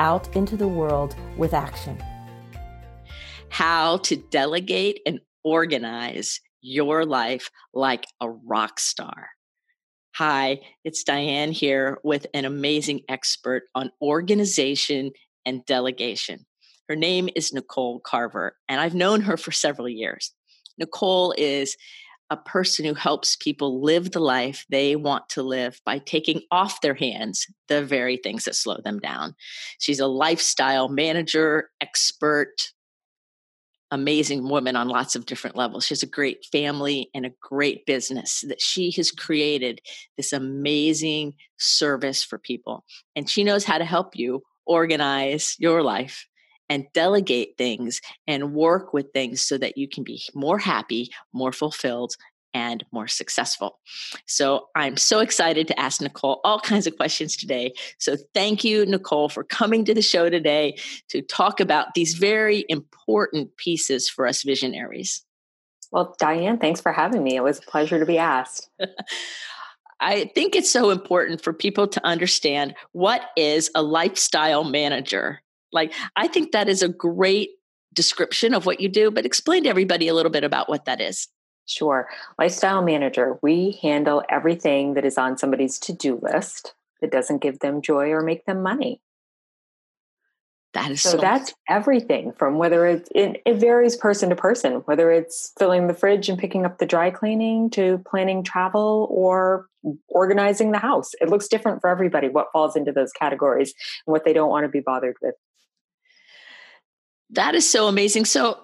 out into the world with action. How to delegate and organize your life like a rock star. Hi, it's Diane here with an amazing expert on organization and delegation. Her name is Nicole Carver, and I've known her for several years. Nicole is a person who helps people live the life they want to live by taking off their hands the very things that slow them down. She's a lifestyle manager, expert, amazing woman on lots of different levels. She has a great family and a great business that she has created this amazing service for people. And she knows how to help you organize your life and delegate things and work with things so that you can be more happy, more fulfilled, and more successful. So I'm so excited to ask Nicole all kinds of questions today. So thank you, Nicole, for coming to the show today to talk about these very important pieces for us visionaries. Well, Diane, thanks for having me. It was a pleasure to be asked. I think it's so important for people to understand what is a lifestyle manager. Like, I think that is a great description of what you do, but explain to everybody a little bit about what that is. Sure. Lifestyle manager, we handle everything that is on somebody's to do list that doesn't give them joy or make them money. That is so, so that's everything from whether it's it, it, varies person to person, whether it's filling the fridge and picking up the dry cleaning to planning travel or organizing the house. It looks different for everybody what falls into those categories and what they don't want to be bothered with. That is so amazing. So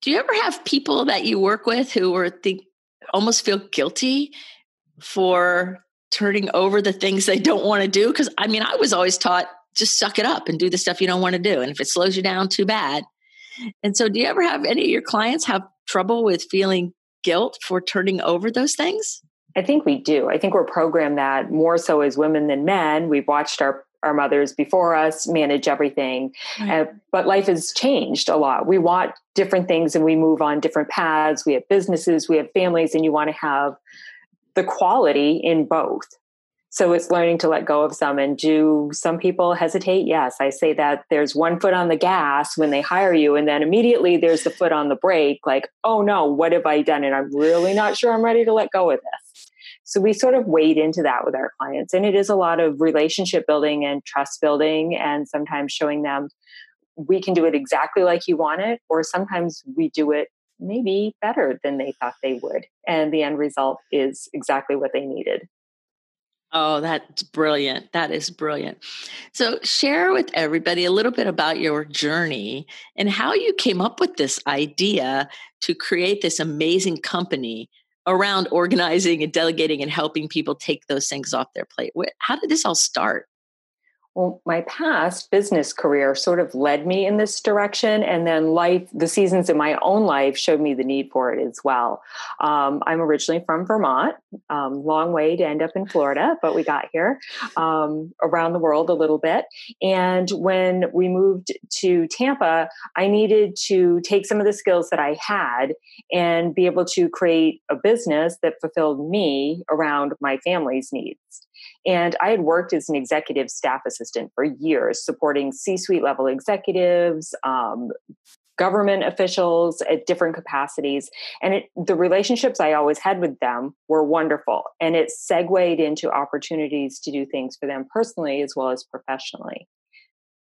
do you ever have people that you work with who are think almost feel guilty for turning over the things they don't want to do? Because I mean, I was always taught just suck it up and do the stuff you don't want to do. And if it slows you down, too bad. And so, do you ever have any of your clients have trouble with feeling guilt for turning over those things? I think we do. I think we're programmed that more so as women than men. We've watched our our mothers before us manage everything. Right. Uh, but life has changed a lot. We want different things and we move on different paths. We have businesses, we have families, and you want to have the quality in both. So it's learning to let go of some. And do some people hesitate? Yes. I say that there's one foot on the gas when they hire you, and then immediately there's the foot on the brake, like, oh no, what have I done? And I'm really not sure I'm ready to let go of this. So we sort of wade into that with our clients. And it is a lot of relationship building and trust building, and sometimes showing them we can do it exactly like you want it, or sometimes we do it maybe better than they thought they would. And the end result is exactly what they needed. Oh, that's brilliant. That is brilliant. So, share with everybody a little bit about your journey and how you came up with this idea to create this amazing company around organizing and delegating and helping people take those things off their plate. How did this all start? Well, my past business career sort of led me in this direction, and then life, the seasons in my own life showed me the need for it as well. Um, I'm originally from Vermont, um, long way to end up in Florida, but we got here um, around the world a little bit. And when we moved to Tampa, I needed to take some of the skills that I had and be able to create a business that fulfilled me around my family's needs. And I had worked as an executive staff assistant for years, supporting C suite level executives, um, government officials at different capacities. And it, the relationships I always had with them were wonderful. And it segued into opportunities to do things for them personally as well as professionally.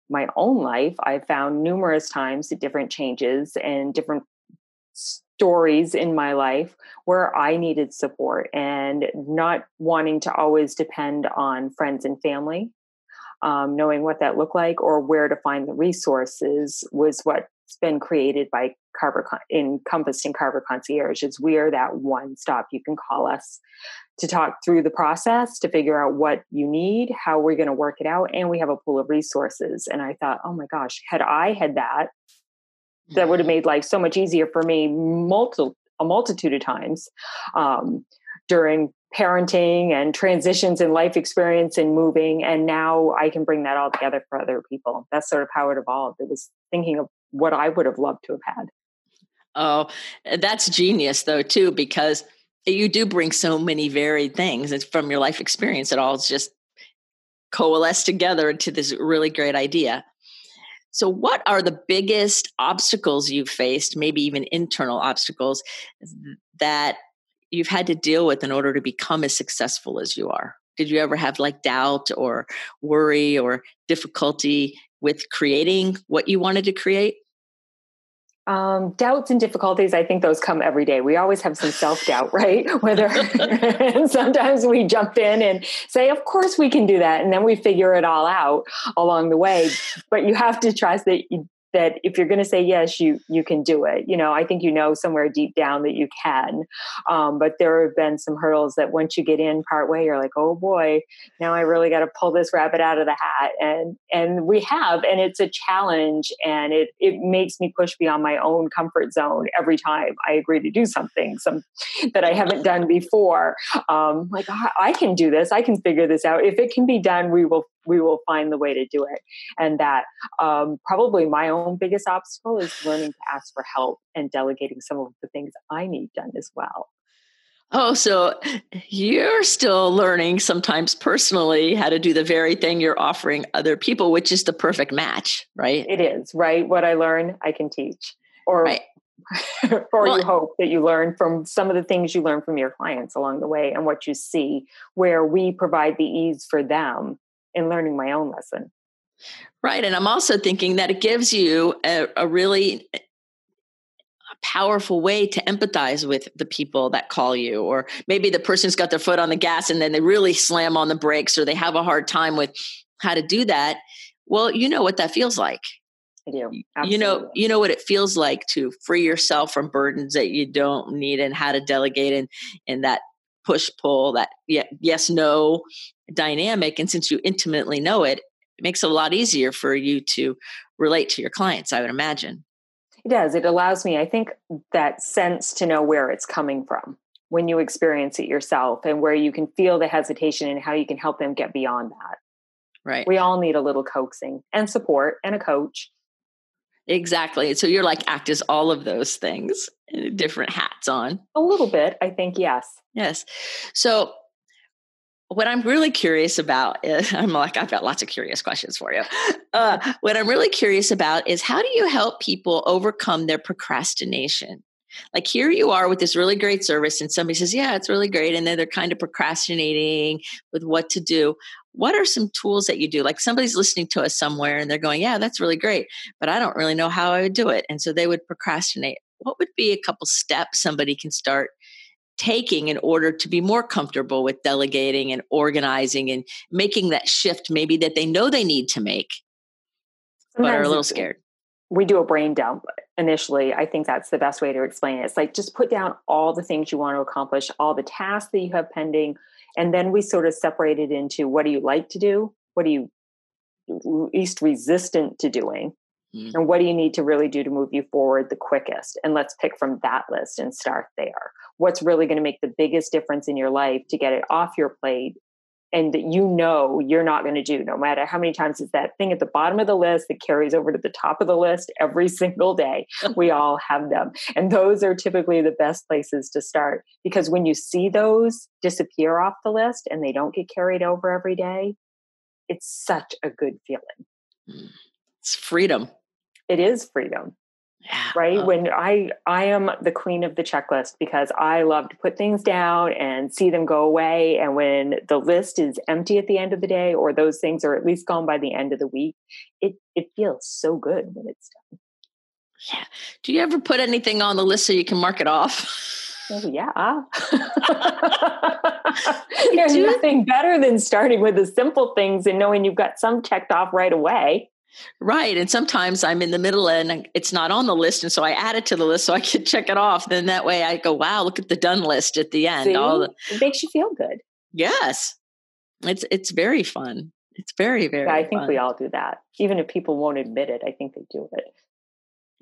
My own life, I've found numerous times different changes and different stories in my life where I needed support and not wanting to always depend on friends and family, um, knowing what that looked like or where to find the resources was what's been created by Carver encompassed in Carver Concierge. Is we are that one stop. You can call us to talk through the process to figure out what you need, how we're going to work it out, and we have a pool of resources. And I thought, oh my gosh, had I had that, that would have made life so much easier for me multiple a multitude of times um, during parenting and transitions in life experience and moving and now i can bring that all together for other people. That's sort of how it evolved. It was thinking of what i would have loved to have had. Oh that's genius though too because you do bring so many varied things it's from your life experience it all just coalesce together into this really great idea. So, what are the biggest obstacles you've faced, maybe even internal obstacles that you've had to deal with in order to become as successful as you are? Did you ever have like doubt or worry or difficulty with creating what you wanted to create? Um, doubts and difficulties, I think those come every day. We always have some self doubt, right? Whether and sometimes we jump in and say, of course we can do that. And then we figure it all out along the way. But you have to trust that that if you're going to say yes you you can do it. You know i think you know somewhere deep down that you can. Um, but there have been some hurdles that once you get in part way you're like oh boy now i really got to pull this rabbit out of the hat. And and we have and it's a challenge and it it makes me push beyond my own comfort zone every time i agree to do something some that i haven't done before. Um, like I, I can do this. I can figure this out. If it can be done we will we will find the way to do it. And that um, probably my own biggest obstacle is learning to ask for help and delegating some of the things I need done as well. Oh, so you're still learning sometimes personally how to do the very thing you're offering other people, which is the perfect match, right? It is, right? What I learn, I can teach. Or right. or well, you hope that you learn from some of the things you learn from your clients along the way and what you see where we provide the ease for them in learning my own lesson. Right. And I'm also thinking that it gives you a, a really powerful way to empathize with the people that call you or maybe the person's got their foot on the gas and then they really slam on the brakes or they have a hard time with how to do that well you know what that feels like I do. Absolutely. You know, you know what it feels like to free yourself from burdens that you don't need and how to delegate and and that push pull, that yes no dynamic. And since you intimately know it, it makes it a lot easier for you to relate to your clients, I would imagine. It does. It allows me, I think, that sense to know where it's coming from when you experience it yourself and where you can feel the hesitation and how you can help them get beyond that. Right. We all need a little coaxing and support and a coach. Exactly. So you're like act as all of those things, different hats on. A little bit, I think, yes. Yes. So what I'm really curious about is I'm like, I've got lots of curious questions for you. Uh, what I'm really curious about is how do you help people overcome their procrastination? Like here you are with this really great service, and somebody says, Yeah, it's really great. And then they're kind of procrastinating with what to do. What are some tools that you do? Like somebody's listening to us somewhere and they're going, Yeah, that's really great, but I don't really know how I would do it. And so they would procrastinate. What would be a couple steps somebody can start taking in order to be more comfortable with delegating and organizing and making that shift maybe that they know they need to make Sometimes but are a little scared. we do a brain dump initially i think that's the best way to explain it. It's like just put down all the things you want to accomplish all the tasks that you have pending and then we sort of separate it into what do you like to do what are you least resistant to doing mm. and what do you need to really do to move you forward the quickest? And let's pick from that list and start there. What's really going to make the biggest difference in your life to get it off your plate and that you know you're not going to do no matter how many times it's that thing at the bottom of the list that carries over to the top of the list every single day. We all have them. And those are typically the best places to start because when you see those disappear off the list and they don't get carried over every day it's such a good feeling. Mm. It's freedom. It is freedom. Yeah. right? when i i am the queen of the checklist because i love to put things down and see them go away and when the list is empty at the end of the day or those things are at least gone by the end of the week it it feels so good when it's done. Yeah. Do you ever put anything on the list so you can mark it off? Oh, yeah. There's nothing better than starting with the simple things and knowing you've got some checked off right away. Right. And sometimes I'm in the middle and it's not on the list. And so I add it to the list so I can check it off. Then that way I go, wow, look at the done list at the end. See? All the, it makes you feel good. yes. It's it's very fun. It's very, very Yeah, I think fun. we all do that. Even if people won't admit it, I think they do it.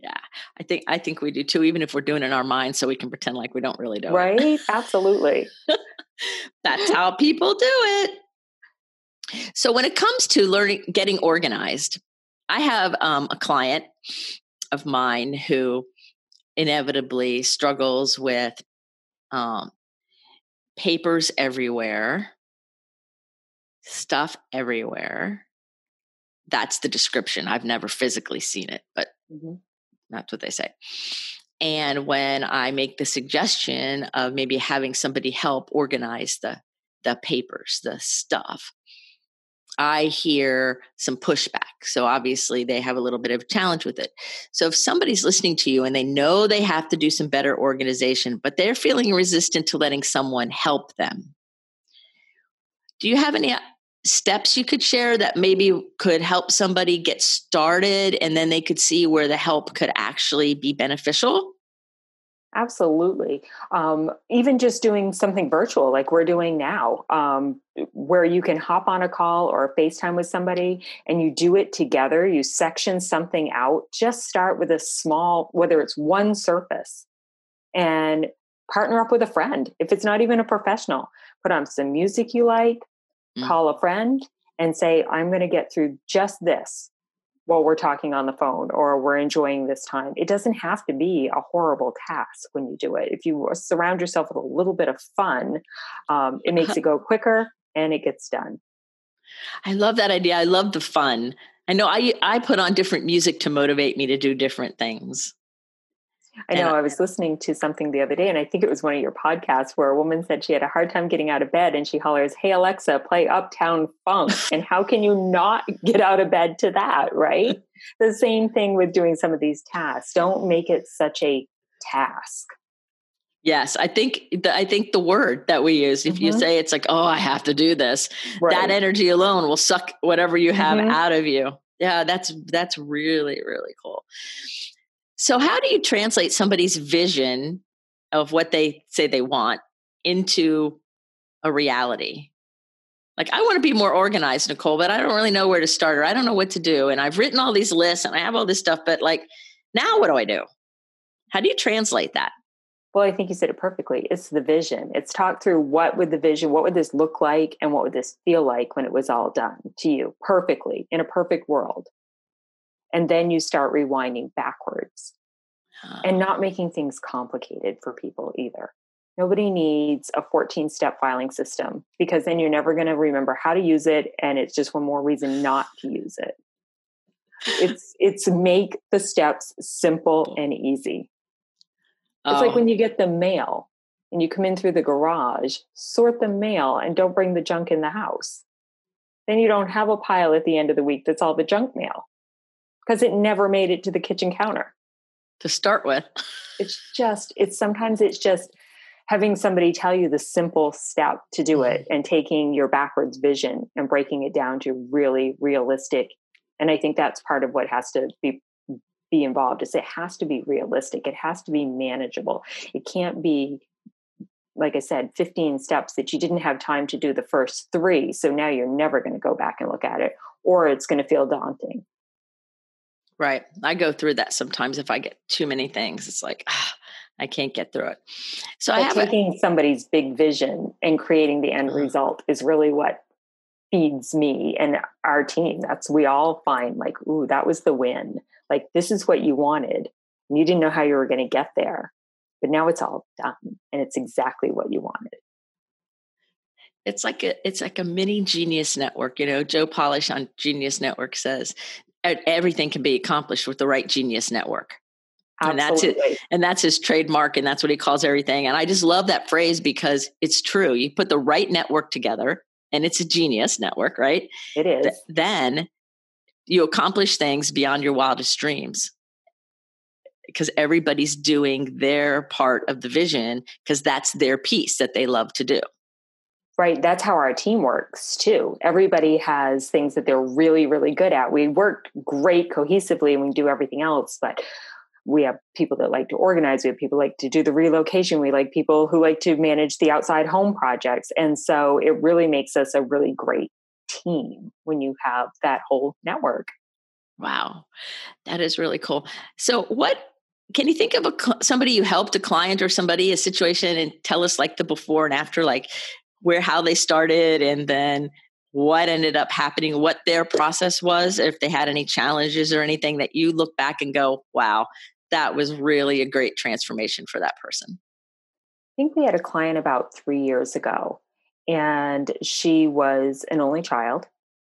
Yeah. I think I think we do too, even if we're doing it in our minds so we can pretend like we don't really do it. Right? Absolutely. That's how people do it. So when it comes to learning getting organized, I have um, a client of mine who inevitably struggles with um, papers everywhere, stuff everywhere. That's the description. I've never physically seen it, but Mhm. that's what they say. And when I make the suggestion of maybe having somebody help organize the the papers, the stuff, I hear some pushback. So obviously they have a little bit of challenge with it. So if somebody's listening to you and they know they have to do some better organization, but they're feeling resistant to letting someone help them, do you have any uh, steps you could share that maybe could help somebody get started and then they could see where the help could actually be beneficial? Absolutely. Um, even just doing something virtual like we're doing now, um, where you can hop on a call or a FaceTime with somebody and you do it together, you section something out, just start with a small, whether it's one surface, and partner up with a friend. If it's not even a professional, put on some music you like, Mm. call a friend, and say, I'm going to get through just this while we're talking on the phone or we're enjoying this time. It doesn't have to be a horrible task when you do it. If you surround yourself with a little bit of fun, um, it makes it go quicker and it gets done. I love that idea. I love the fun. I know I I put on different music to motivate me to do different things. I know I- was listening to something the other day, and I think it was one of your podcasts where a woman said she had a hard time getting out of bed, and she hollers, Hey, Alexa, play Uptown Funk. and how can you not get out of bed to that, right? the same thing with doing some of these tasks. Don't make it such a task. Yes, I think the, I think the word that we use, if you Mhm. say it's like, oh, I have to do this, Right. that energy alone will suck whatever you have Mhm. out of you. Yeah, that's that's really really cool. So, how do you translate somebody's vision of what they say they want into a reality? Like, I want to be more organized, Nicole, but I don't really know where to start or I don't know what to do. And I've written all these lists and I have all this stuff, but like, now what do I do? How do you translate that? Well, I think you said it perfectly. It's the vision. It's talk through what would the vision, what would this look like, and what would this feel like when it was all done to you perfectly in a perfect world. And then you start rewinding backwards and not making things complicated for people either. Nobody needs a 14 step filing system because then you're never going to remember how to use it. And it's just one more reason not to use it. It's, it's make the steps simple oh. and easy. It's like Oh. when um. you get the mail and you come in through the garage, sort the mail and don't bring the junk in the house. Then you don't have a pile at the end of the week that's all the junk mail because it never made it to the kitchen counter. to start with. It's just, it's sometimes it's just having somebody tell you the simple step to do it mm-hmm. and taking your backwards vision and breaking it down to really realistic. And I think that's part of what has to be be involved is it has to be realistic. It has to be manageable. It can't be like I said, 15 steps that you didn't have time to do the first three. So now you're never going to go back and look at it, or it's going to feel daunting. Right. I go through that sometimes if I get too many things. It's like, ah, I can't get through it. So I But have a, taking somebody's big vision and creating the end Mhm. result is really what feeds me and our team. That's we all find like, ooh, that was the win. Like this is what you wanted. And you didn't know how you were going to get there. But now it's all done and it's exactly what you wanted. it's like a it's like a mini genius network. You know, Joe Polish on Genius Network says "E- everything can be accomplished with the right genius network. And that's it. And that's his trademark and that's what he calls everything. And I just love that phrase because it's true. You put the right network together and it's a genius network, right? It is. Th- then you accomplish things beyond your wildest dreams because everybody's doing their part of the vision because that's their piece that they love to do. Right? That's how our team works too. Everybody has things that they're really really good at. We work great cohesively and we do everything else but we have people that like to organize. We have people like to do the relocation. We like people who like to manage the outside home projects. And so it really makes us a really great team when you have that whole network. Wow. That is really cool. So what can you think of a somebody you helped a client or somebody a situation and tell us like the before and after like where how they started and then what ended up happening what their process was if they had any challenges or anything that you look back and go wow that was really a great transformation for that person. I think we had a client about three years ago and she was an only child.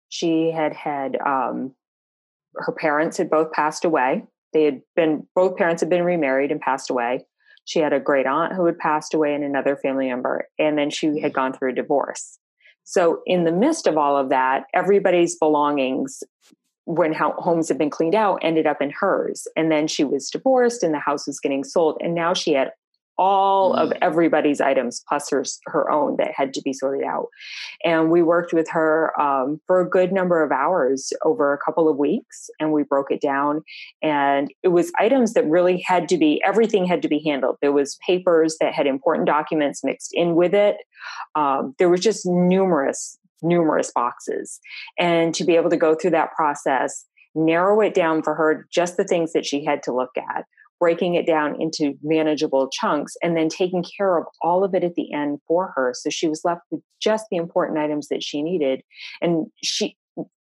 She had had um, her parents had both passed away. They had been both parents had been remarried and passed away she had a great aunt who had passed away and another family member, and then she had mm-hmm. gone through a divorce. So, in the midst of all of that, everybody's belongings, when homes had been cleaned out, ended up in hers. And then she was divorced, and the house was getting sold. And now she had all mm. of everybody's items plus her, her own that had to be sorted out. And we worked with her um, for a good number of hours over a couple of weeks and we broke it down. And it was items that really had to be, everything had to be handled. There was papers that had important documents mixed in with it. Um, there was just numerous, numerous boxes. And to be able to go through that process, narrow it down for her, just the things that she had to look at breaking it down into manageable chunks and then taking care of all of it at the end for her. So she was left with just the important items that she needed and she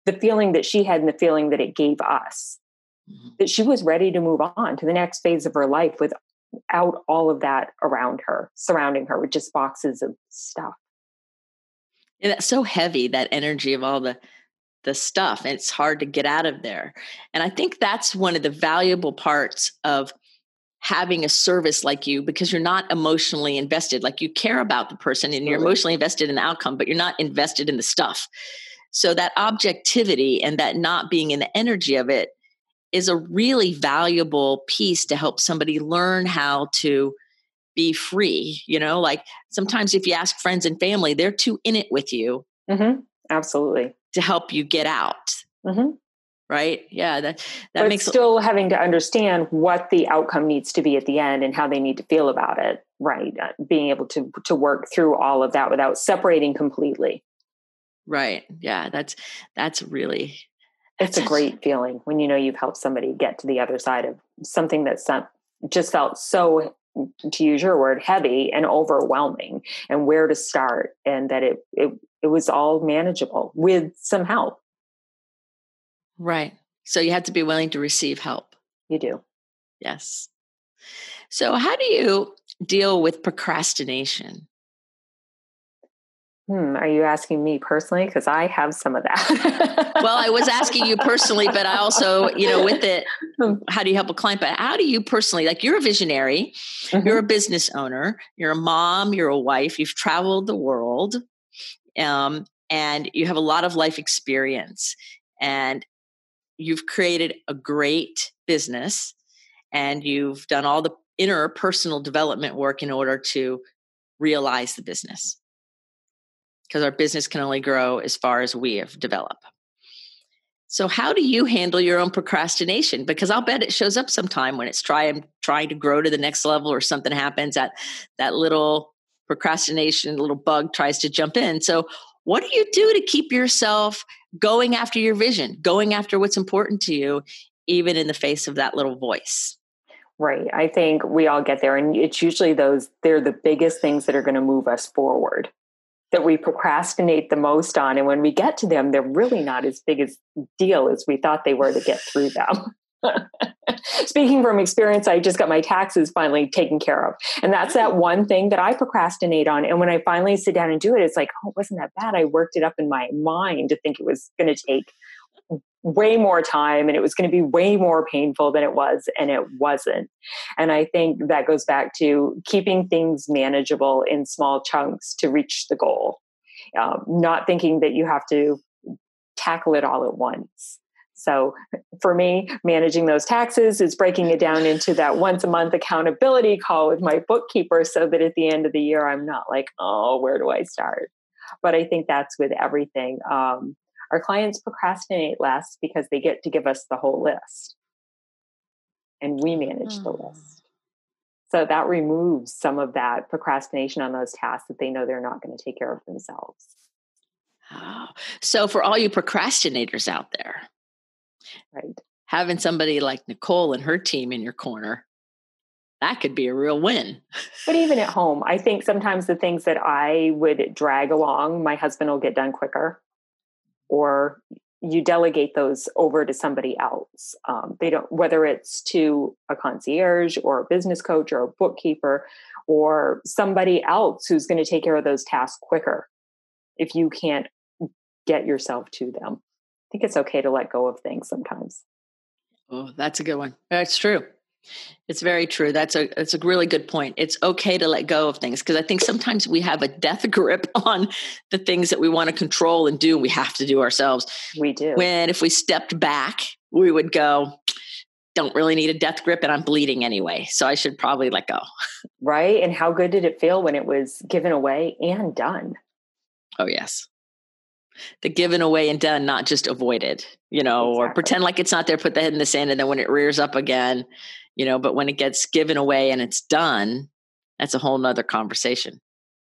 the feeling that she had and the feeling that it gave us. Mm-hmm. that she was ready to move on to the next phase of her life without all of that around her surrounding her with just boxes of stuff. And that's so heavy that energy of all the the stuff and it's hard to get out of there. And i think that's one of the valuable parts of having a service like you because you're not emotionally invested. Like you care about the person and you're emotionally invested in the outcome, but you're not invested in the stuff. So that objectivity and that not being in the energy of it is a really valuable piece to help somebody learn how to be free. You know, like sometimes if you ask friends and family, they're too in it with you. Mm-hmm. Absolutely. To help you get out. Mm-hmm right? Yeah that that but makes still having to understand what the outcome needs to be at the end and how they need to feel about it right? Uh, being able to to work through all of that without separating completely. Right. Yeah that's that's really it's a great feeling when you know you've helped somebody get to the other side of something that's just felt so to use your word heavy and overwhelming and where to start and that it it, it was all manageable with some help Right. So you have to be willing to receive help. You do. Yes. So, how do you deal with procrastination? Hmm, are you asking me personally? Because I have some of that. well, I was asking you personally, but I also, you know, with it, hmm. how do you help a client? But how do you personally, like you're a visionary, mm-hmm. you're a business owner, you're a mom, you're a wife, you've traveled the world, um, and you have a lot of life experience. And you've created a great business and you've done all the inner personal development work in order to realize the business. Because our business can only grow as far as we have developed. So how do you handle your own procrastination? Because i'll bet it shows up sometime when it's trying trying to grow to the next level or something happens that that little procrastination little bug tries to jump in. So what do you do to keep yourself going after your vision, going after what's important to you, even in the face of that little voice? Right. I think we all get there. And it's usually those, they're the biggest things that are going to move us forward that we procrastinate the most on. And when we get to them, they're really not as big a deal as we thought they were to get through them. Speaking from experience, I just got my taxes finally taken care of. And that's that one thing that I procrastinate on. And when I finally sit down and do it, it's like, oh, it wasn't that bad. I worked it up in my mind to think it was going to take way more time and it was going to be way more painful than it was and it wasn't and i think that goes back to keeping things manageable in small chunks to reach the goal um, not thinking that you have to tackle it all at once so for me, managing those taxes is breaking it down into that once a month accountability call with my bookkeeper so that at the end of the year, I'm not like, oh, where do I start? but I think that's with everything. Um, our clients procrastinate less because they get to give us the whole list and we manage the Hmm. list. So that removes some of that procrastination on those tasks that they know they're not going to take care of themselves. Oh. So, for all you procrastinators out there, Right. having somebody like Nicole and her team in your corner, that could be a real win. But even at home, I think sometimes the things that I would drag along, my husband will get done quicker, or you delegate those over to somebody else. Um, they don't, whether it's to a concierge or a business coach or a bookkeeper or somebody else who's going to take care of those tasks quicker. If you can't get yourself to them, think it's okay to let go of things sometimes. Oh, that's a good one. That's true. It's very true. That's a that's a really good point. It's okay to let go of things because I think sometimes we have a death grip on the things that we want to control and do. We have to do ourselves. We do. When if we stepped back, we would go, "Don't really need a death grip, and I'm bleeding anyway, so I should probably let go." right? And how good did it feel when it was given away and done? Oh yes, the given away and done, not just avoided. You know, or pretend like it's not there. Put the head in the sand, and then when it rears up again, you know. But when it gets given away and it's done, that's a whole nother conversation.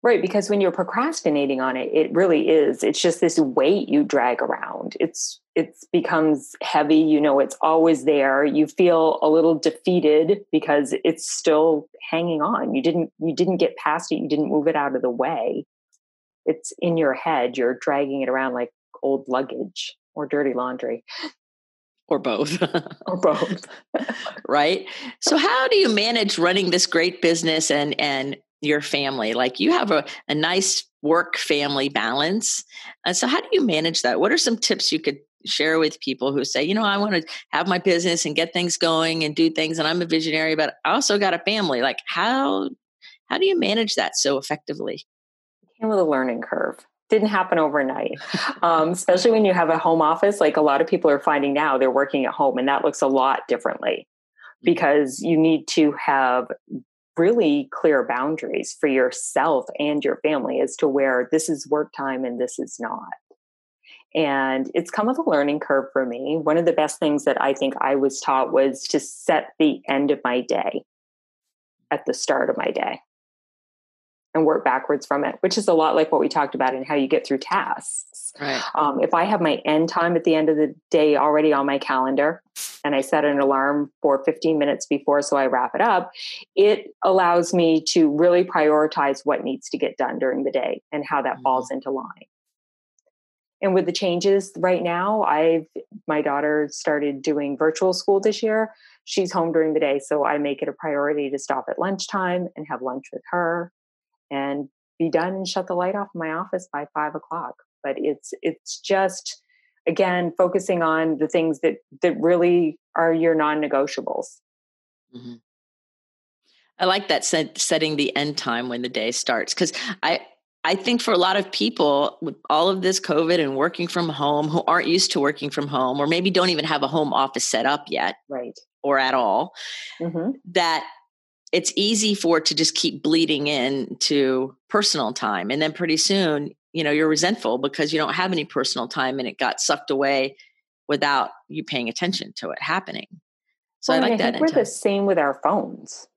Right, because when you're procrastinating on it, it really is. It's just this weight you drag around. It's it becomes heavy. You know, it's always there. You feel a little defeated because it's still hanging on. You didn't you didn't get past it. You didn't move it out of the way. It's in your head. You're dragging it around like old luggage or dirty laundry or both. or both. right? So how do you manage running this great business and and your family? Like you have a, a nice work family balance. And so how do you manage that? What are some tips you could share with people who say, you know, I want to have my business and get things going and do things and I'm a visionary, but I also got a family. Like how how do you manage that so effectively? Came with a learning curve. Didn't happen overnight, um, especially when you have a home office. Like a lot of people are finding now, they're working at home, and that looks a lot differently because you need to have really clear boundaries for yourself and your family as to where this is work time and this is not. And it's come with a learning curve for me. One of the best things that I think I was taught was to set the end of my day at the start of my day and work backwards from it, which is a lot like what we talked about and how you get through tasks. Right. Um, if I have my end time at the end of the day already on my calendar and I set an alarm for 15 minutes before so I wrap it up, it allows me to really prioritize what needs to get done during the day and how that Mhm. falls into line. And with the changes right now, I've my daughter started doing virtual school this year. She's home during the day, so I make it a priority to stop at lunchtime and have lunch with her and be done and shut the light off in my office by five o'clock. But it's it's just again focusing on the things that that really are your non-negotiables. Mhm. I like that set, setting the end time when the day starts because I I think for a lot of people with all of this COVID and working from home who aren't used to working from home or maybe don't even have a home office set up yet Right. or at all, hmm that it's easy for it to just keep bleeding into personal time and then pretty soon you know you're resentful because you don't have any personal time and it got sucked away without you paying attention to it happening. So Well, i like I that think we're the same with our phones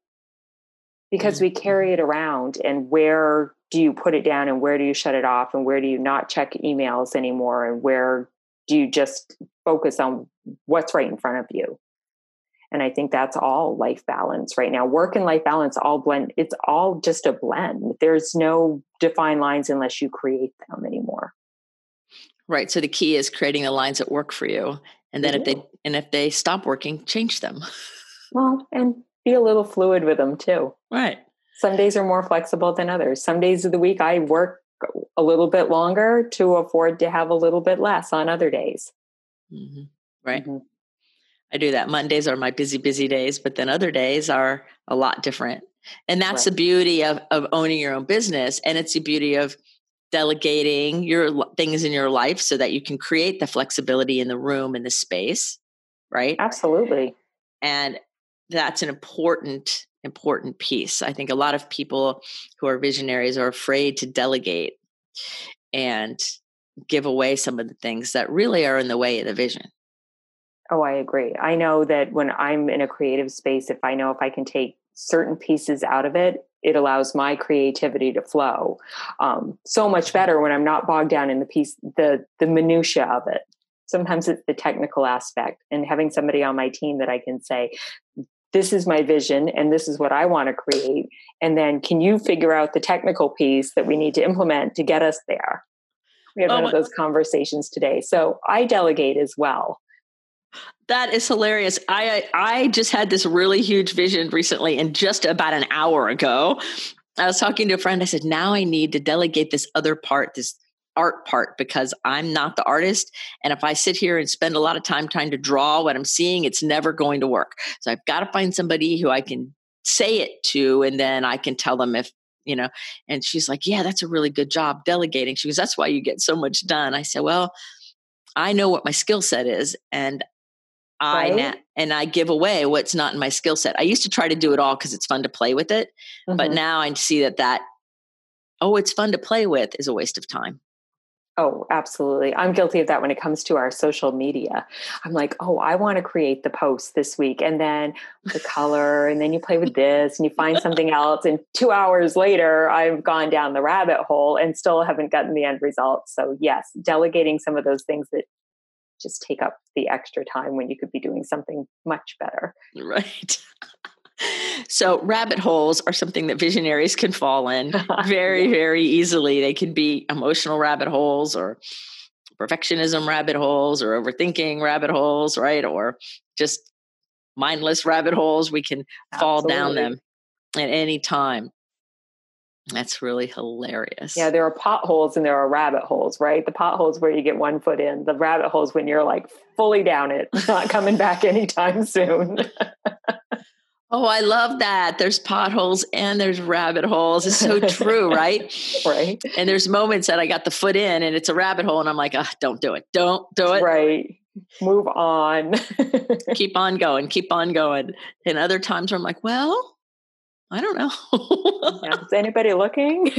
because Mm, we carry it around and where do you put it down and where do you shut it off and where do you not check emails anymore and where do you just focus on what's right in front of you and i think that's all life balance right now work and life balance all blend it's all just a blend there's no defined lines unless you create them anymore Right. So the key is creating the lines that work for you. And then if they and if they stop working, change them. well and be a little fluid with them too Right. some days are more flexible than others. Some days of the week I work a little bit longer to afford to have a little bit less on other days. hmm Right. Mhm. I do that. Mondays are my busy, busy days, but then other days are a lot different. And that's Right. the beauty of, of owning your own business. And it's the beauty of delegating your things in your life so that you can create the flexibility in the room and the space. Right. Absolutely. And that's an important, important piece. I think a lot of people who are visionaries are afraid to delegate. and give away some of the things that really are in the way of the vision. Oh, I agree. I know that when I'm in a creative space, if I know if I can take certain pieces out of it, it allows my creativity to flow um, so much better when I'm not bogged down in the piece, the the minutia of it. Sometimes it's the technical aspect, and having somebody on my team that I can say, "This is my vision, and this is what I want to create," and then can you figure out the technical piece that we need to implement to get us there? We had oh one of those conversations today. So I delegate as well. That is hilarious. I I just had this really huge vision recently, and just about an hour ago, I was talking to a friend. I said, "Now I need to delegate this other part, this art part, because I'm not the artist. And if I sit here and spend a lot of time trying to draw what I'm seeing, it's never going to work. So I've got to find somebody who I can say it to, and then I can tell them if you know." And she's like, "Yeah, that's a really good job delegating." She goes, "That's why you get so much done." I said, "Well." I know what my skill set is, and I na- and I give away what's not in my skill set. I used to try to do it all because it's fun to play with it, mm-hmm. but now I see that that oh, it's fun to play with is a waste of time. Oh, absolutely. I'm guilty of that when it comes to our social media. I'm like, oh, I want to create the post this week, and then the color, and then you play with this, and you find something else, and two hours later, I've gone down the rabbit hole and still haven't gotten the end result. So, yes, delegating some of those things that just take up the extra time when you could be doing something much better. Right. So, rabbit holes are something that visionaries can fall in very, yeah. very easily. They can be emotional rabbit holes or perfectionism rabbit holes or overthinking rabbit holes, right? Or just mindless rabbit holes. We can Absolutely. fall down them at any time. That's really hilarious. Yeah, there are potholes and there are rabbit holes, right? The potholes where you get one foot in, the rabbit holes when you're like fully down it, not coming back anytime soon. oh, I love that. There's potholes and there's rabbit holes. It's so true, right? right. And there's moments that I got the foot in and it's a rabbit hole and I'm like, oh, don't do it. Don't do it. Right. Move on. keep on going. Keep on going. And other times where I'm like, well, I don't know. yeah. Is anybody looking?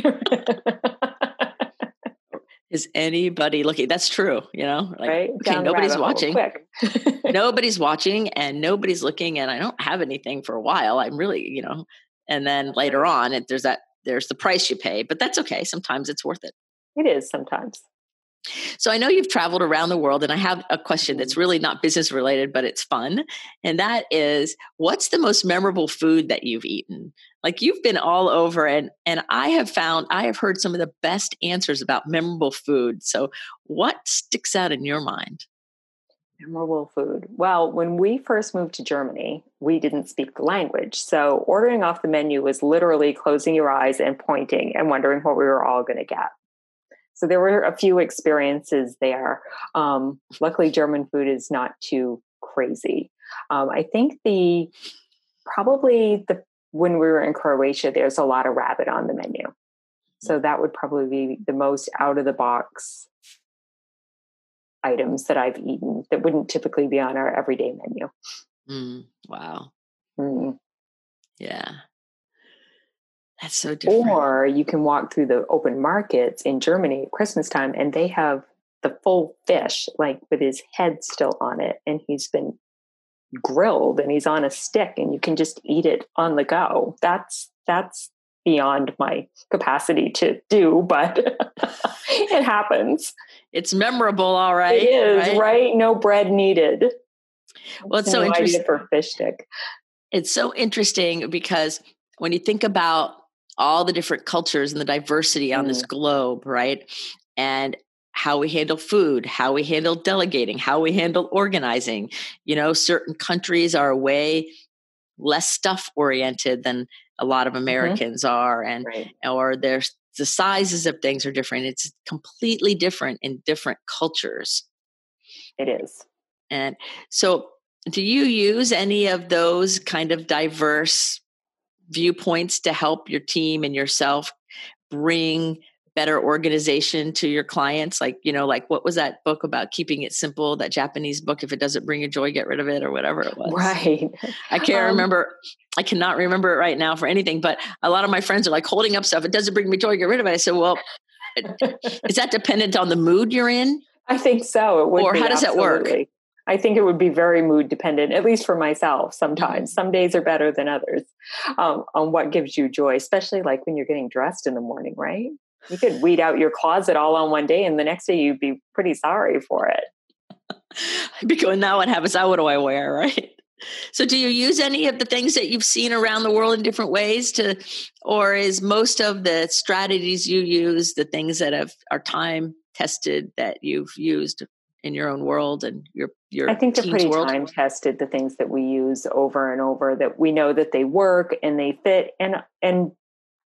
Is anybody looking? That's true. You know, like, right? okay, nobody's watching. nobody's watching and nobody's looking and I don't have anything for a while. I'm really, you know, and then later on it, there's that, there's the price you pay, but that's okay. Sometimes it's worth it. It is sometimes. So I know you've traveled around the world, and I have a question that's mm-hmm. really not business related, but it's fun. And that is, what's the most memorable food that you've eaten? Like you've been all over, and and I have found I have heard some of the best answers about memorable food. So what sticks out in your mind? Memorable food. Well, when we first moved to Germany, we didn't speak the language. So ordering off the menu was literally closing your eyes and pointing and wondering what we were all going to get. So there were a few experiences there. Um, luckily, German food is not too crazy. Um, I think the probably the when we were in Croatia, there's a lot of rabbit on the menu. So that would probably be the most out of the box items that I've eaten that wouldn't typically be on our everyday menu. Mm, wow. Mm. Yeah. That's so different. Or you can walk through the open markets in Germany at Christmas time and they have the full fish, like with his head still on it, and he's been grilled and he's on a stick and you can just eat it on the go. That's that's beyond my capacity to do, but it happens. It's memorable, all right. It is, right? right? No bread needed. Well, it's so interesting for fish stick. It's so interesting because when you think about all the different cultures and the diversity on mm. this globe, right? And how we handle food, how we handle delegating, how we handle organizing. You know, certain countries are way less stuff oriented than a lot of mm-hmm. Americans mm-hmm. are, and right. or there's the sizes of things are different. It's completely different in different cultures. It is. And so, do you use any of those kind of diverse viewpoints to help your team and yourself bring better organization to your clients like you know like what was that book about keeping it simple that japanese book if it doesn't bring you joy get rid of it or whatever it was right i can't um, remember i cannot remember it right now for anything but a lot of my friends are like holding up stuff it doesn't bring me joy get rid of it i said well is that dependent on the mood you're in? I think so. It would or how does absolutely. that work? I think it would be very mood dependent, at least for myself. Sometimes, mm-hmm. some days are better than others um, on what gives you joy, especially like when you're getting dressed in the morning, right? You could weed out your closet all on one day, and the next day you'd be pretty sorry for it. I'd be going, now what happens? Now what do I wear, right? So, do you use any of the things that you've seen around the world in different ways to, or is most of the strategies you use the things that have are time tested that you've used in your own world and your your? I think they're pretty world? time tested. The things that we use over and over that we know that they work and they fit, and and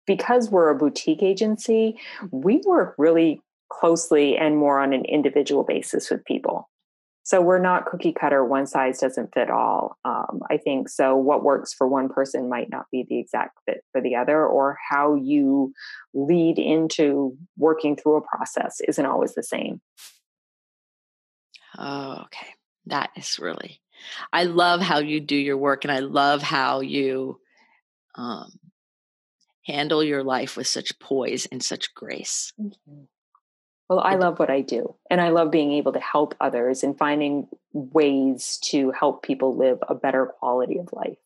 because we're a boutique agency, we work really closely and more on an individual basis with people. So we're not cookie cutter, one size doesn't fit all. Um, I think so. What works for one person might not be the exact fit for the other, or how you lead into working through a process isn't always the same. Oh, okay. That is really, I love how you do your work and I love how you um, handle your life with such poise and such grace. Mm-hmm. Well, I love what I do, and I love being able to help others and finding ways to help people live a better quality of life.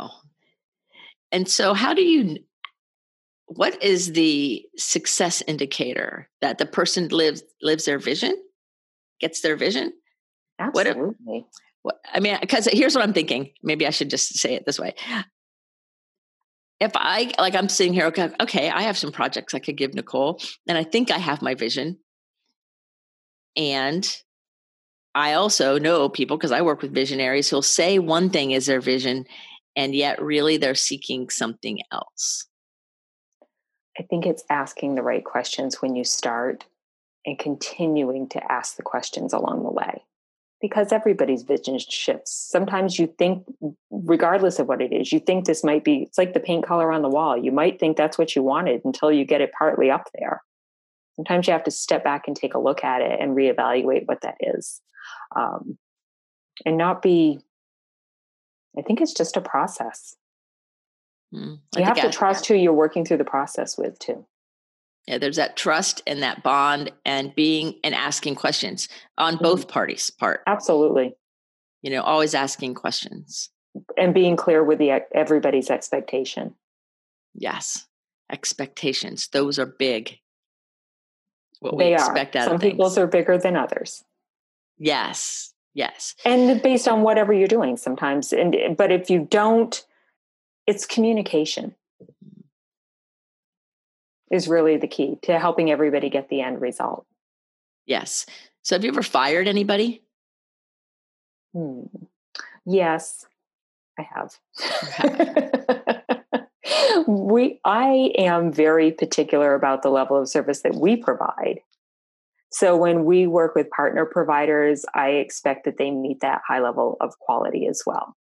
Oh. And so, how do you, what is the success indicator that the person lives lives their vision, gets their vision? Absolutely. What, if, what I mean, because here's what I'm thinking. Maybe I should just say it this way if I like I'm sitting here, okay, okay, I have some projects I could give Nicole, and I think I have my vision. And I also know people because I work with visionaries who'll say one thing is their vision, and yet really they're seeking something else. I think it's asking the right questions when you start and continuing to ask the questions along the way because everybody's vision shifts. Sometimes you think, regardless of what it is, you think this might be, it's like the paint color on the wall. You might think that's what you wanted until you get it partly up there. Sometimes you have to step back and take a look at it and reevaluate what that is. Um, and not be, I think it's just a process. Mm, you have to I, trust who you're working through the process with, too. Yeah, there's that trust and that bond and being and asking questions on mm-hmm. both parties' part. Absolutely. You know, always asking questions and being clear with the everybody's expectation. Yes, expectations. Those are big. What they we expect are. out Some of people's are bigger than others. Yes. Yes. And based on whatever you're doing sometimes and but if you don't it's communication is really the key to helping everybody get the end result. Yes. So have you ever fired anybody? Hmm. Yes, I have. we I am very particular about the level of service that we provide. So when we work with partner providers, I expect that they meet that high level of quality as well.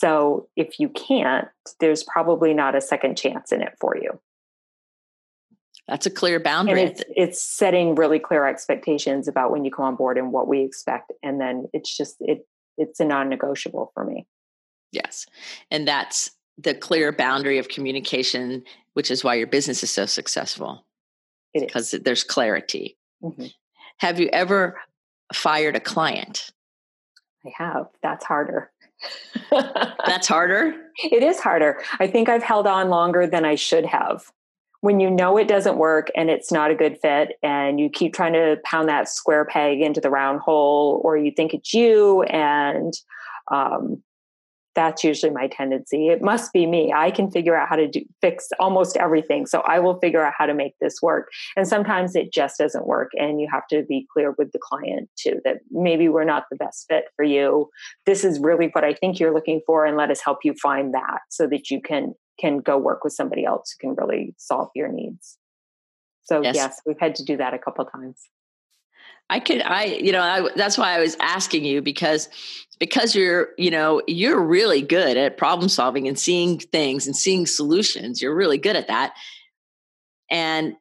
So if you can't, there's probably not a second chance in it for you. That's a clear boundary. And it's, it's setting really clear expectations about when you come on board and what we expect. And then it's just, it, it's a non-negotiable for me. Yes. And that's the clear boundary of communication, which is why your business is so successful. Because there's clarity. Mm-hmm. Have you ever fired a client? I have. That's harder. That's harder? It is harder. I think I've held on longer than I should have. When you know it doesn't work and it's not a good fit, and you keep trying to pound that square peg into the round hole, or you think it's you, and um, that's usually my tendency. It must be me. I can figure out how to do, fix almost everything. So I will figure out how to make this work. And sometimes it just doesn't work. And you have to be clear with the client too that maybe we're not the best fit for you. This is really what I think you're looking for. And let us help you find that so that you can can go work with somebody else who can really solve your needs. So yes, yes we've had to do that a couple times. I could, I, you know, I, that's why I was asking you because, because you're, you know, you're really good at problem solving and seeing things and seeing solutions. You're really good at that. And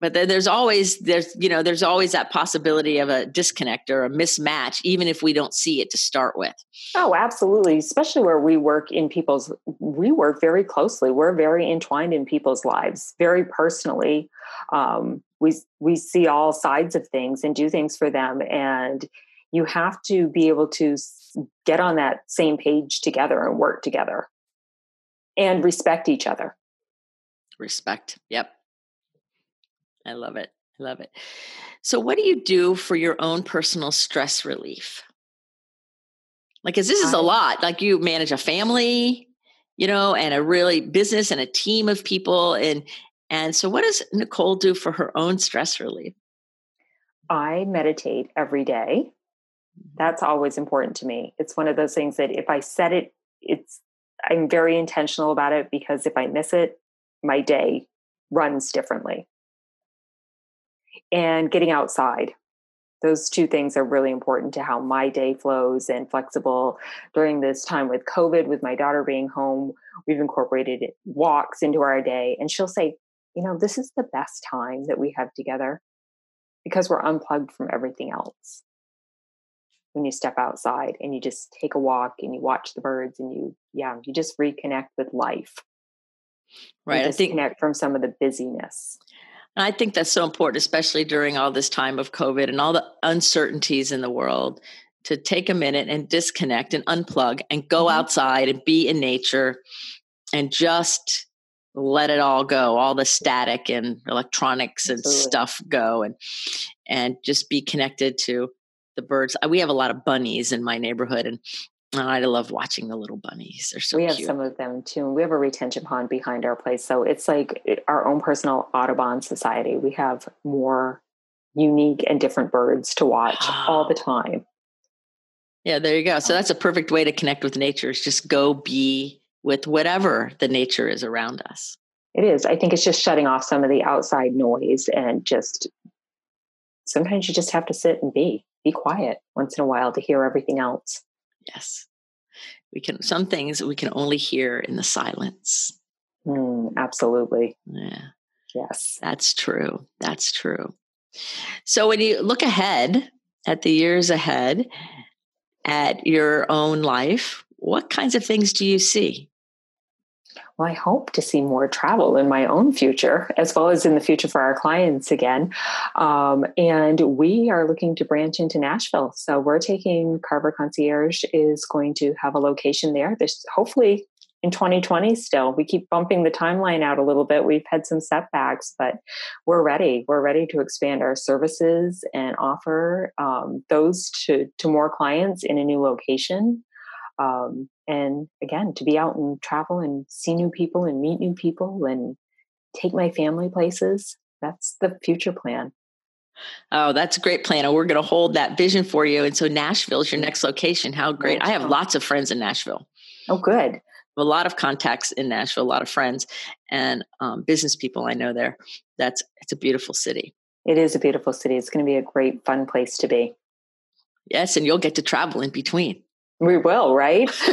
but there's always there's you know there's always that possibility of a disconnect or a mismatch even if we don't see it to start with. Oh absolutely. Especially where we work in people's we work very closely. We're very entwined in people's lives very personally. Um, we we see all sides of things and do things for them and you have to be able to get on that same page together and work together and respect each other. Respect. Yep I love it. I love it. So, what do you do for your own personal stress relief? Like, because this is a lot. Like, you manage a family, you know, and a really business and a team of people. And and so, what does Nicole do for her own stress relief? I meditate every day. Mm-hmm. That's always important to me. It's one of those things that if I set it, it's I'm very intentional about it because if I miss it, my day runs differently and getting outside. Those two things are really important to how my day flows and flexible. During this time with COVID, with my daughter being home, we've incorporated walks into our day. And she'll say, you know, this is the best time that we have together because we're unplugged from everything else. When you step outside and you just take a walk and you watch the birds and you, yeah, you just reconnect with life. Right. I think from some of the busyness. And I think that's so important, especially during all this time of COVID and all the uncertainties in the world, to take a minute and disconnect and unplug and go mm-hmm. outside and be in nature and just let it all go all the static and electronics and Absolutely. stuff go and and just be connected to the birds we have a lot of bunnies in my neighborhood and I love watching the little bunnies. They're so we have cute. some of them too. We have a retention pond behind our place. So it's like eh, our own personal Audubon society. We have more unique and different birds to watch all the time. Yeah, there you go. So that's a perfect way to connect with nature. Is just go be with whatever the nature is around us. It is. I think it's just shutting off some of the outside noise and just sometimes you just have to sit and be, be quiet once in a while to hear everything else. Yes. We can, some things we can only hear in the silence. Mm, absolutely. Yeah. Yes. That's true. That's true. So when you look ahead at the years ahead at your own life, what kinds of things do you see? Well, I hope to see more travel in my own future, as well as in the future for our clients again. Um, and we are looking to branch into Nashville. So we're taking Carver Concierge is going to have a location there. There's hopefully in 2020 still. We keep bumping the timeline out a little bit. We've had some setbacks, but we're ready. We're ready to expand our services and offer um, those to, to more clients in a new location. Um, and again to be out and travel and see new people and meet new people and take my family places that's the future plan Oh, that's a great plan. And we're going to hold that vision for you. And so Nashville is your next location. How great. I have lots of friends in Nashville. Oh, good. A lot of contacts in Nashville, a lot of friends and um, business people I know there. That's it's a beautiful city. It is a beautiful city. It's going to be a great, fun place to be. Yes, and you'll get to travel in between. We will, right?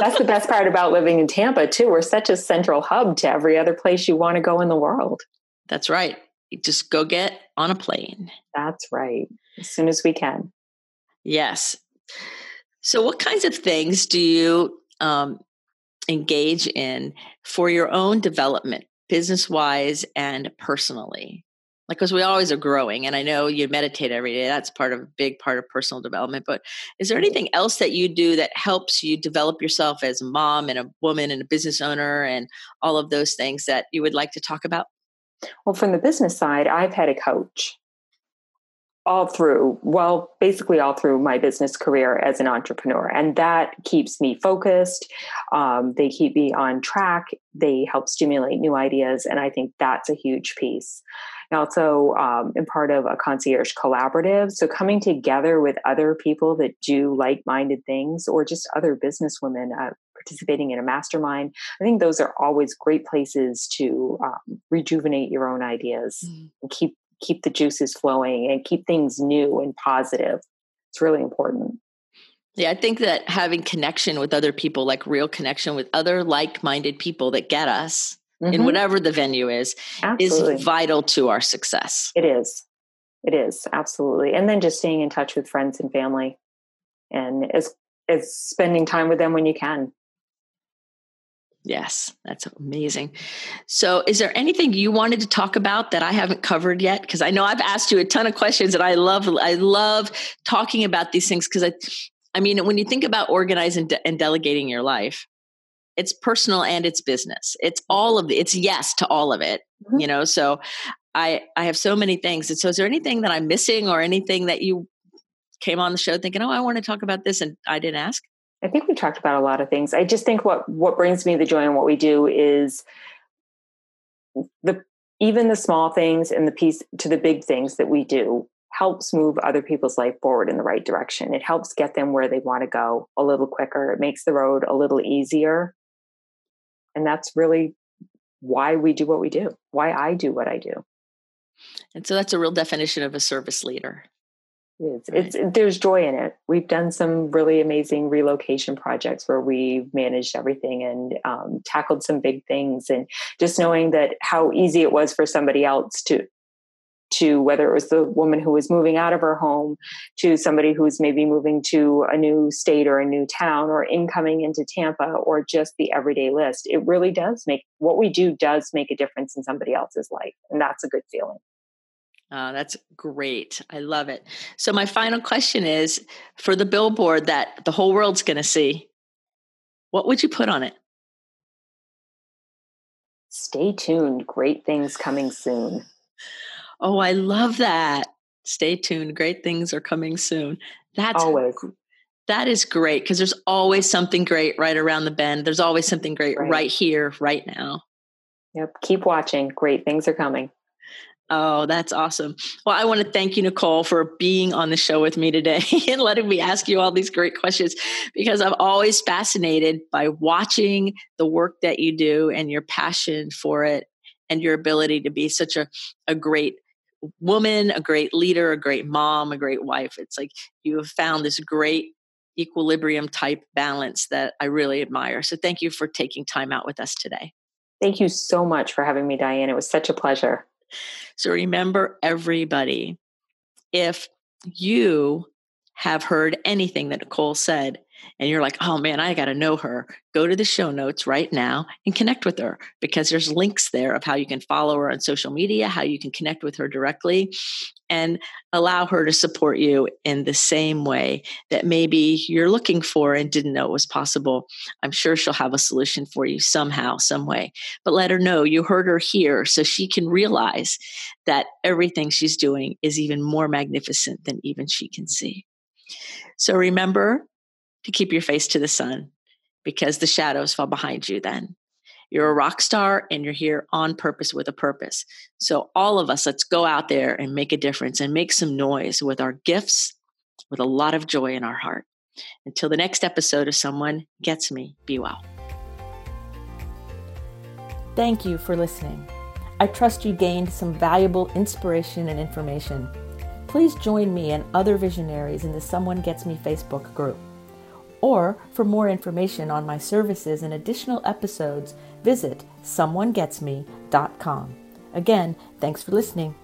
That's the best part about living in Tampa, too. We're such a central hub to every other place you want to go in the world. That's right. You just go get on a plane. That's right. As soon as we can. Yes. So, what kinds of things do you um, engage in for your own development, business wise and personally? Like because we always are growing and i know you meditate every day that's part of a big part of personal development but is there anything else that you do that helps you develop yourself as a mom and a woman and a business owner and all of those things that you would like to talk about? Well from the business side i've had a coach all through well basically all through my business career as an entrepreneur and that keeps me focused um, they keep me on track they help stimulate new ideas and i think that's a huge piece I also um, am part of a concierge collaborative. So coming together with other people that do like-minded things, or just other businesswomen uh, participating in a mastermind. I think those are always great places to um, rejuvenate your own ideas mm. and keep keep the juices flowing and keep things new and positive. It's really important. Yeah, I think that having connection with other people, like real connection with other like minded people that get us, mm-hmm. in whatever the venue is, absolutely. is vital to our success. It is. It is absolutely. And then just staying in touch with friends and family and as, as spending time with them when you can. Yes, that's amazing. So, is there anything you wanted to talk about that I haven't covered yet? Because I know I've asked you a ton of questions, and I love I love talking about these things because I, I mean, when you think about organizing de- and delegating your life, it's personal and it's business. It's all of the. It's yes to all of it. Mm-hmm. You know, so I I have so many things. And so, is there anything that I'm missing, or anything that you came on the show thinking, oh, I want to talk about this, and I didn't ask? I think we talked about a lot of things. I just think what what brings me the joy in what we do is the even the small things and the piece to the big things that we do helps move other people's life forward in the right direction. It helps get them where they want to go a little quicker. It makes the road a little easier. And that's really why we do what we do, why I do what I do. And so that's a real definition of a service leader. It's, right. it's there's joy in it. We've done some really amazing relocation projects where we managed everything and um, tackled some big things, and just knowing that how easy it was for somebody else to to whether it was the woman who was moving out of her home to somebody who's maybe moving to a new state or a new town or incoming into Tampa or just the everyday list. It really does make what we do does make a difference in somebody else's life. And that's a good feeling. Oh, that's great. I love it. So, my final question is for the billboard that the whole world's going to see, what would you put on it? Stay tuned. Great things coming soon. Oh, I love that. Stay tuned. Great things are coming soon. That's always. That is great because there's always something great right around the bend. There's always something great right. right here, right now. Yep. Keep watching. Great things are coming. Oh, that's awesome. Well, I want to thank you, Nicole, for being on the show with me today and letting me ask you all these great questions because I'm always fascinated by watching the work that you do and your passion for it and your ability to be such a, a great woman, a great leader, a great mom, a great wife. It's like you have found this great equilibrium type balance that I really admire. So thank you for taking time out with us today. Thank you so much for having me, Diane. It was such a pleasure. So remember, everybody, if you have heard anything that Nicole said and you're like, oh man, I got to know her, go to the show notes right now and connect with her because there's links there of how you can follow her on social media, how you can connect with her directly, and allow her to support you in the same way that maybe you're looking for and didn't know it was possible. I'm sure she'll have a solution for you somehow, some way. But let her know you heard her here so she can realize that everything she's doing is even more magnificent than even she can see. So remember, to keep your face to the sun because the shadows fall behind you then. You're a rock star and you're here on purpose with a purpose. So, all of us, let's go out there and make a difference and make some noise with our gifts, with a lot of joy in our heart. Until the next episode of Someone Gets Me, be well. Thank you for listening. I trust you gained some valuable inspiration and information. Please join me and other visionaries in the Someone Gets Me Facebook group. Or for more information on my services and additional episodes, visit someonegetsme.com. Again, thanks for listening.